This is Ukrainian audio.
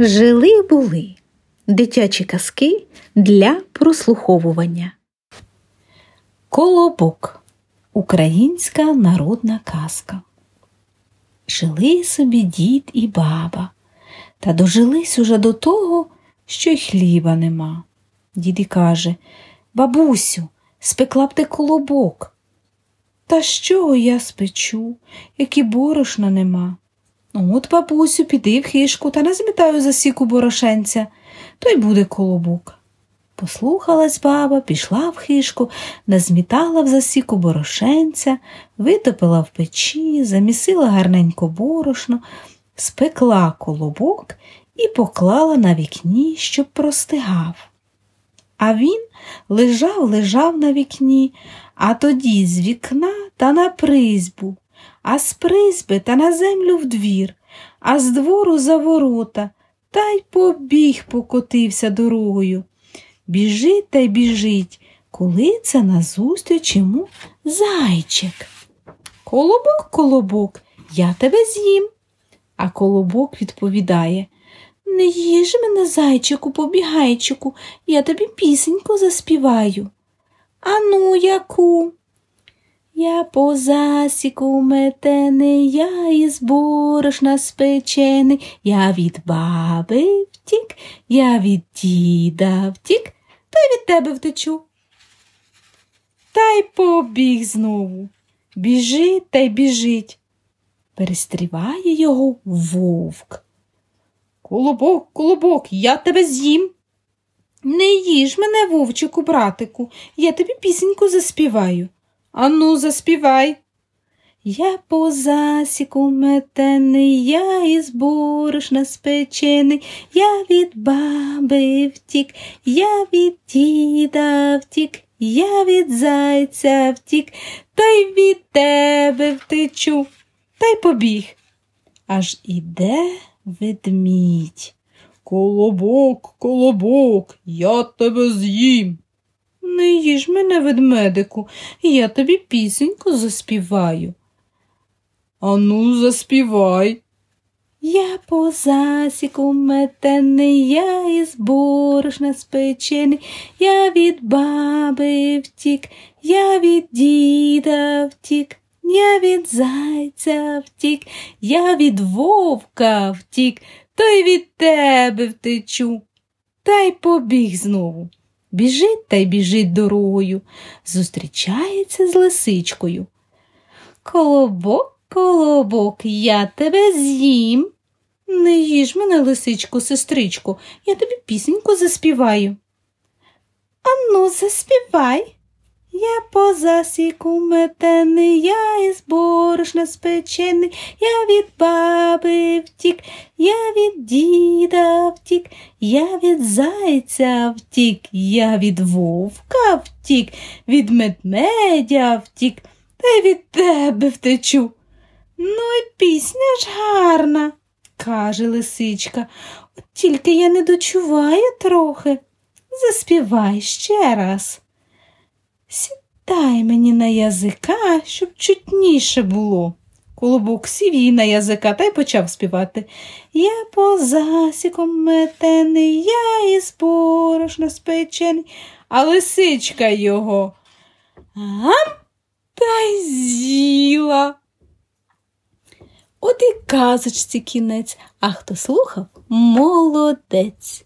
Жили були дитячі казки для прослуховування. Колобок українська народна казка. Жили собі дід і баба, та дожились уже до того, що й хліба нема. Дід і каже Бабусю, спекла б ти колобок. Та що я спечу, як і борошна нема. От, бабусю, піди в хишку та назмітаю засіку борошенця, то й буде колобок. Послухалась баба, пішла в хишку, назмітала в засіку борошенця, витопила в печі, замісила гарненько борошно, спекла колобок і поклала на вікні, щоб простигав. А він лежав, лежав на вікні, а тоді з вікна та на призьбу а з призьби та на землю в двір, а з двору за ворота, та й побіг покотився дорогою. Біжить та й біжить, коли це назустріч йому зайчик. Колобок, колобок, я тебе з'їм. А колобок відповідає Не їж мене, зайчику, побігайчику, я тобі пісеньку заспіваю. Ану, яку? Я по засіку метений, я із борошна спечений, я від баби втік, я від діда втік, та й від тебе втечу. Та й побіг знову. Біжить та й біжить. Перестріває його вовк. Колобок, колобок, я тебе з'їм. Не їж мене, вовчику, братику, я тобі пісеньку заспіваю. Ану, заспівай. Я по засіку метений, я із борошна спечений, я від баби втік, я від діда втік, я від зайця втік, та й від тебе втечу, та й побіг. Аж іде ведмідь. Колобок, колобок, я тебе з'їм. Не їж мене, ведмедику, я тобі пісеньку заспіваю. Ану, заспівай. Я по засіку метений, я із борошна спечений, я від баби втік, я від діда втік, я від зайця втік, я від вовка втік, та й від тебе втечу, та й побіг знову. Біжить та й біжить дорогою, зустрічається з лисичкою. Колобок, колобок, я тебе з'їм. Не їж мене, лисичко, сестричко, я тобі пісеньку заспіваю. Ану, заспівай. Я по засіку метений, я із борошна спечений, я від баби втік, я від діда втік, я від зайця втік, я від вовка втік, від медмедя втік, та й від тебе втечу. Ну і пісня ж гарна, каже лисичка, от тільки я не дочуваю трохи. Заспівай ще раз. Сідай мені на язика, щоб чутніше було. Колобок сів їй на язика та й почав співати. Я по засіком метений, я із борошна спечений, а лисичка його. Гам та й з'їла. От і казочці кінець, а хто слухав молодець.